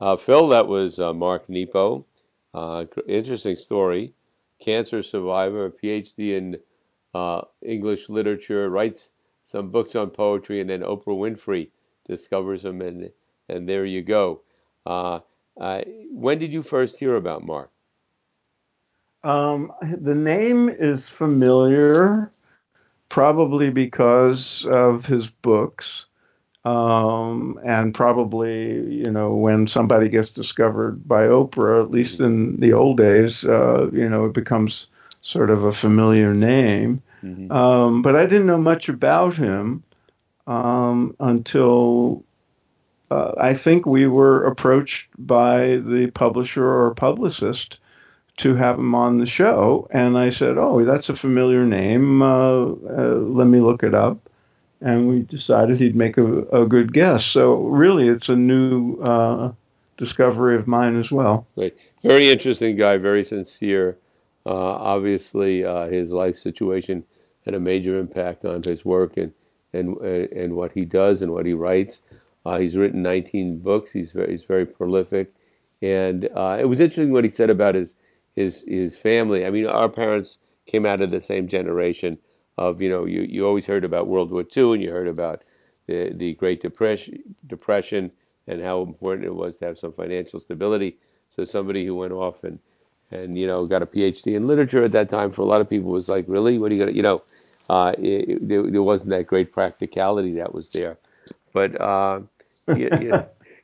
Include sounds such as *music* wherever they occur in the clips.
Uh, Phil, that was uh, Mark Nepo. Uh, interesting story. Cancer survivor, PhD in uh, English literature, writes some books on poetry, and then Oprah Winfrey discovers him, and and there you go. Uh, when did you first hear about Mark? Um, the name is familiar, probably because of his books. Um, and probably, you know, when somebody gets discovered by Oprah, at least in the old days, uh, you know, it becomes sort of a familiar name. Mm-hmm. Um, but I didn't know much about him um, until uh, I think we were approached by the publisher or publicist to have him on the show. And I said, Oh, that's a familiar name. Uh, uh, let me look it up. And we decided he'd make a, a good guess. So, really, it's a new uh, discovery of mine as well. Great. Very interesting guy, very sincere. Uh, obviously, uh, his life situation had a major impact on his work and, and, and what he does and what he writes. Uh, he's written 19 books. He's very, he's very prolific. And it was interesting what he said about his his his family. I mean, our parents came out of the same generation of you know you, you always heard about World War II and you heard about the the Great Depression depression and how important it was to have some financial stability. So somebody who went off and and you know got a PhD in literature at that time for a lot of people was like really what are you gonna you know uh, it, it, there, there, wasn't that great practicality that was there, but uh, *laughs*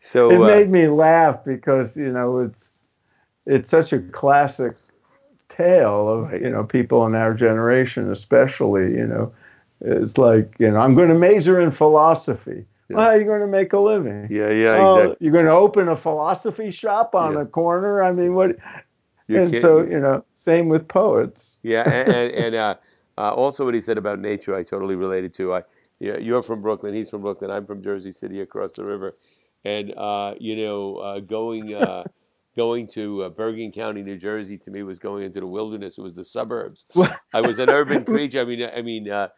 so it uh, made me laugh because you know it's it's such a classic tale of you know people in our generation, especially you know, it's like you know I'm going to major in philosophy. Yeah. Well, how are you going to make a living? Yeah, yeah, well, exactly. You're going to open a philosophy shop on yeah. a corner. I mean, what? You and so you know, same with poets. Yeah, and and, and uh, uh, also what he said about nature, I totally related to. I, yeah, you're from Brooklyn. He's from Brooklyn. I'm from Jersey City, across the river, and uh, you know, uh, going. Going to uh, Bergen County, New Jersey, to me was going into the wilderness. It was the suburbs. *laughs* I was an urban *laughs* creature. I mean, I mean, uh,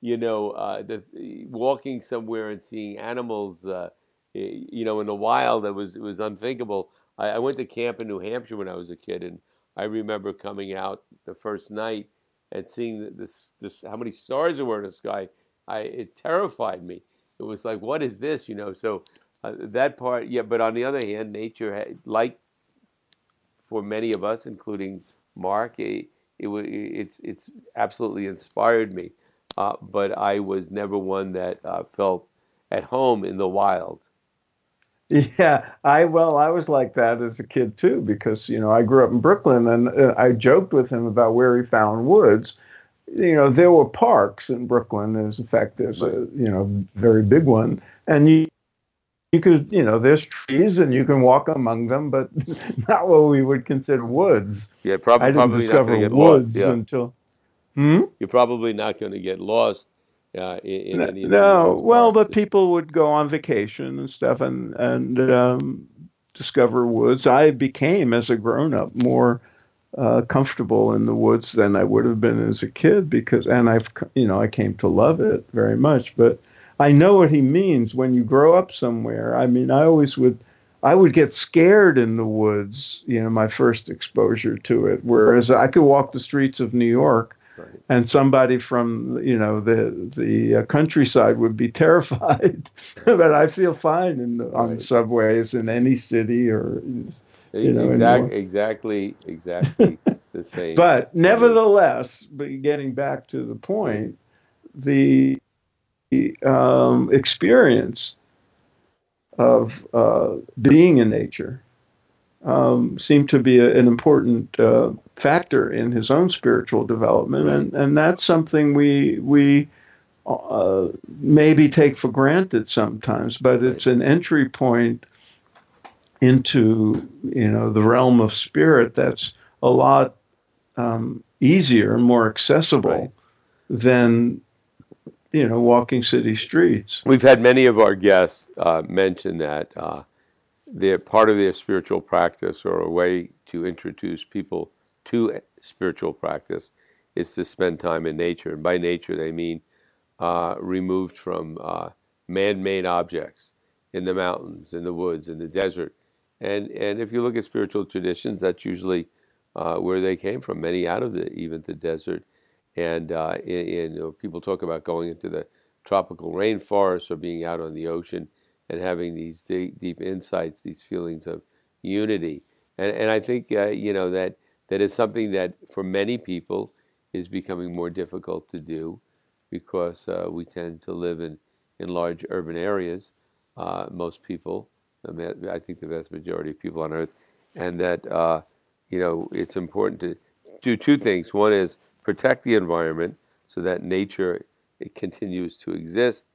you know, uh, the, walking somewhere and seeing animals, uh, you know, in the wild, that was it was unthinkable. I, I, went to camp in New Hampshire when I was a kid, and I remember coming out the first night and seeing this this how many stars there were in the sky. I it terrified me. It was like, what is this? You know, so. Uh, that part, yeah. But on the other hand, nature, like for many of us, including Mark. It, it, it's, it's absolutely inspired me. Uh, but I was never one that uh, felt at home in the wild. Yeah, I well, I was like that as a kid too because you know I grew up in Brooklyn and uh, I joked with him about where he found woods. You know, there were parks in Brooklyn. There's in fact there's a you know very big one, and you you could, you know, there's trees and you can walk among them, but *laughs* not what we would consider woods. Yeah, probably. I didn't probably discover woods lost, yeah. until. Hmm? You're probably not going to get lost. Uh, in, in no, no. well, but people would go on vacation and stuff and and um, discover woods. I became, as a grown up, more uh, comfortable in the woods than I would have been as a kid because, and I've, you know, I came to love it very much. But I know what he means when you grow up somewhere. I mean, I always would I would get scared in the woods, you know, my first exposure to it. Whereas I could walk the streets of New York right. and somebody from, you know, the the uh, countryside would be *laughs* terrified. but I feel fine in the, right. on the subways in any city or you know, exactly, exactly, exactly *laughs* the same. But nevertheless, but getting back to the point, the um, experience of uh, being in nature um, seemed to be a, an important uh, factor in his own spiritual development, and, and that's something we we uh, maybe take for granted sometimes, but it's an entry point into you know the realm of spirit that's a lot um, easier and more accessible right. than you know, walking city streets. We've had many of our guests uh, mention that uh, they're part of their spiritual practice or a way to introduce people to spiritual practice is to spend time in nature. And by nature, they mean uh, removed from uh, man made objects in the mountains, in the woods, in the desert, And and if you look at spiritual traditions, that's usually uh, where they came from. Many out of the even the desert, and uh, in, in, you know, people talk about going into the tropical rainforest or being out on the ocean and having these deep, deep insights, these feelings of unity. And and I think uh, you know that that is something that for many people is becoming more difficult to do because uh, we tend to live in in large urban areas. Uh, most people, I think the vast majority of people on Earth, and that uh, you know it's important to do two things. One is protect the environment so that nature it continues to exist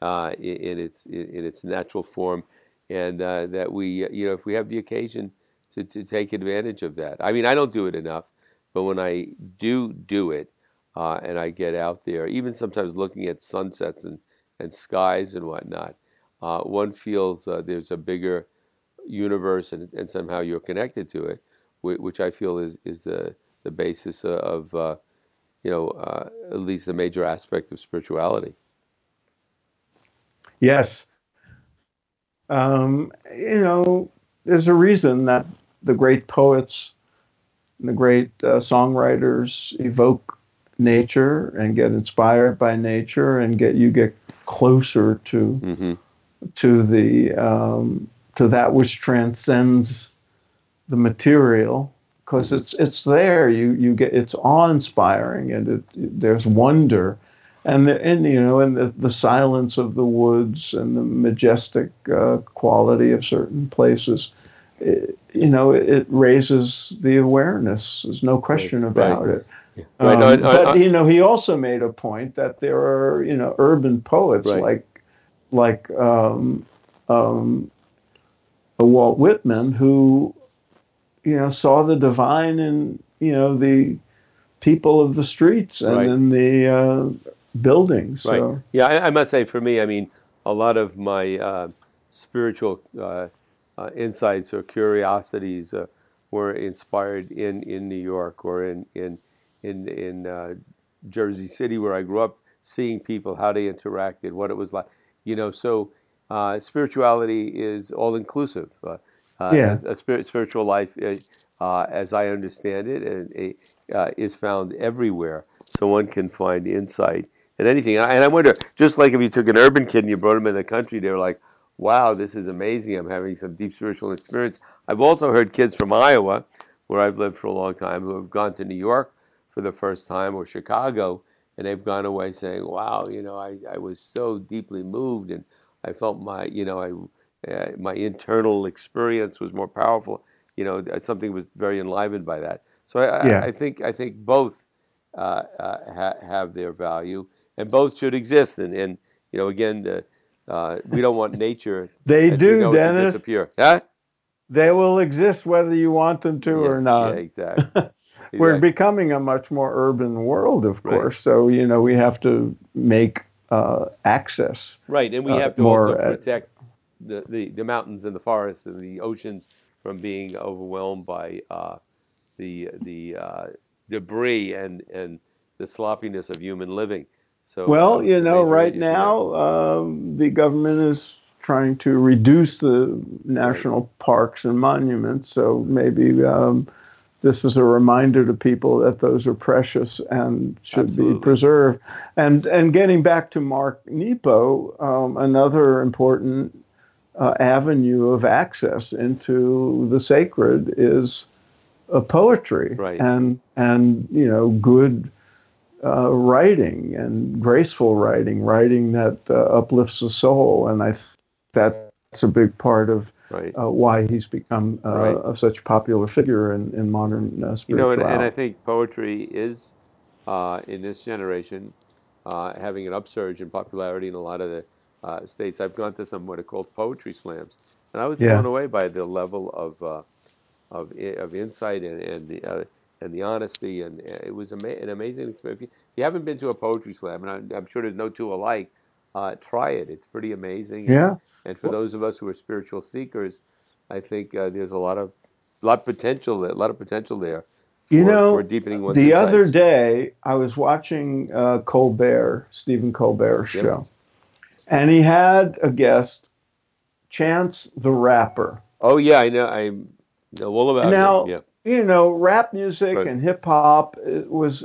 uh, in, in, its in, its natural form, and uh, that we you know if we have the occasion to, to take advantage of that. I mean, I don't do it enough, but when I do do it, uh, and I get out there, even sometimes looking at sunsets and and skies and whatnot, uh, one feels uh, there's a bigger universe and, and somehow you're connected to it, which I feel is, is the, the basis of, uh, you know, uh, at least the major aspect of spirituality. Yes. Um, you know, there's a reason that the great poets, the great uh, songwriters evoke nature and get inspired by nature and get you get closer to mm-hmm. to the um, to that which transcends the material because it's it's there. You you get it's awe inspiring and it, there's wonder. And the, and you know and the, the silence of the woods and the majestic uh, quality of certain places it, you know it, raises the awareness. There's no question right, about right. it. Yeah. Um, right, no, but I, you know, he also made a point that there are you know urban poets like like um, um, Walt Whitman who you know saw the divine in you know the people of the streets and right. in the uh, buildings. So. Right. Yeah, I, I, must say for me, I mean, a lot of my uh, spiritual uh, uh insights or curiosities uh, were inspired in in New York or in in in in uh, Jersey City where I grew up, seeing people how they interacted, what it was like, you know. So uh, spirituality is all inclusive. Uh, uh yeah. A, spirit, spiritual life, uh, uh, as I understand it, and is found everywhere. So one can find insight in anything. And I wonder, just like if you took an urban kid and you brought him in the country, they were like, "Wow, this is amazing! I'm having some deep spiritual experience." I've also heard kids from Iowa, where I've lived for a long time, who have gone to New York for the first time or Chicago, and they've gone away saying, "Wow, you know, I, I was so deeply moved, and I felt my, you know, I uh, my internal experience was more powerful. You know, something was very enlivened by that. So I, yeah. I, I think I think both uh, uh, ha- have their value, and both should exist. And, and you know, again, the, uh, we don't want nature. *laughs* they do, know, Dennis. To disappear. Huh? They will exist whether you want them to yeah, or not. Yeah, exactly. *laughs* We're becoming a much more urban world, of course. Right. So you know we have to make uh, access right, and we uh, have to also protect the, the, the mountains and the forests and the oceans from being overwhelmed by uh, the the uh, debris and and the sloppiness of human living. So well, you know, right now um, the government is trying to reduce the national right. parks and monuments. So maybe um, this is a reminder to people that those are precious and should Absolutely. be preserved. And and getting back to Mark Nepo, um, another important uh, avenue of access into the sacred is uh, poetry right. and and you know good uh, writing and graceful writing, writing that uh, uplifts the soul. And I th- that's a big part of right. uh, why he's become uh, right. a such popular figure in, in modern uh, You know, and, and, I think poetry is, uh, in this generation, uh, having an upsurge in popularity in a lot of the uh, states. I've gone to some what are called poetry slams, and I was yeah. blown away by the level of of, of insight and, and the and the honesty, and it was ama- an amazing experience. If you, if you, haven't been to a poetry slam, and I'm, I'm sure there's no two alike, uh, try it. It's pretty amazing. Yeah. And for those of us who are spiritual seekers, I think uh, there's a lot of a lot of potential, a lot of potential there. For, you know, for deepening one's the insights. other day I was watching uh, Colbert, Stephen Colbert show, yep. And he had a guest, Chance the Rapper, Oh yeah, I know. I know all about now, him. Yeah. you know, rap music Right. and hip hop it was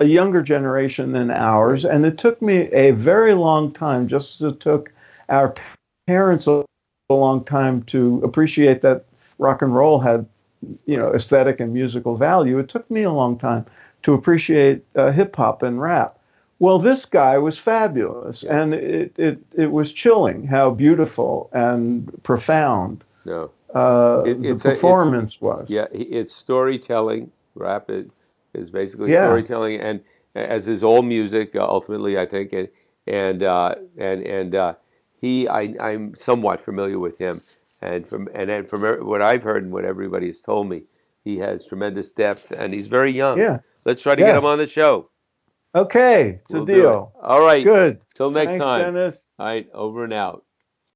a younger generation than ours, and it took me a very long time, just as it took our parents a, a long time to appreciate that rock and roll had, you know, aesthetic and musical value. It took me a long time to appreciate uh, hip hop and rap. Well, this guy was fabulous, and it, it it was chilling how beautiful and profound No. uh, It- the it's a- performance was. Yeah, it's storytelling. Rap is, is basically Yeah. storytelling, and as is all music, uh, ultimately, I think. And and uh, and and uh, he, I, I'm somewhat familiar with him, and from and then from what I've heard and what everybody has told me, he has tremendous depth, and he's very young. Yeah. Let's try to get him on the show. Okay, it's We'll a do it. deal. All right. Good. Till next Thanks, time. Dennis. All right. Over and out.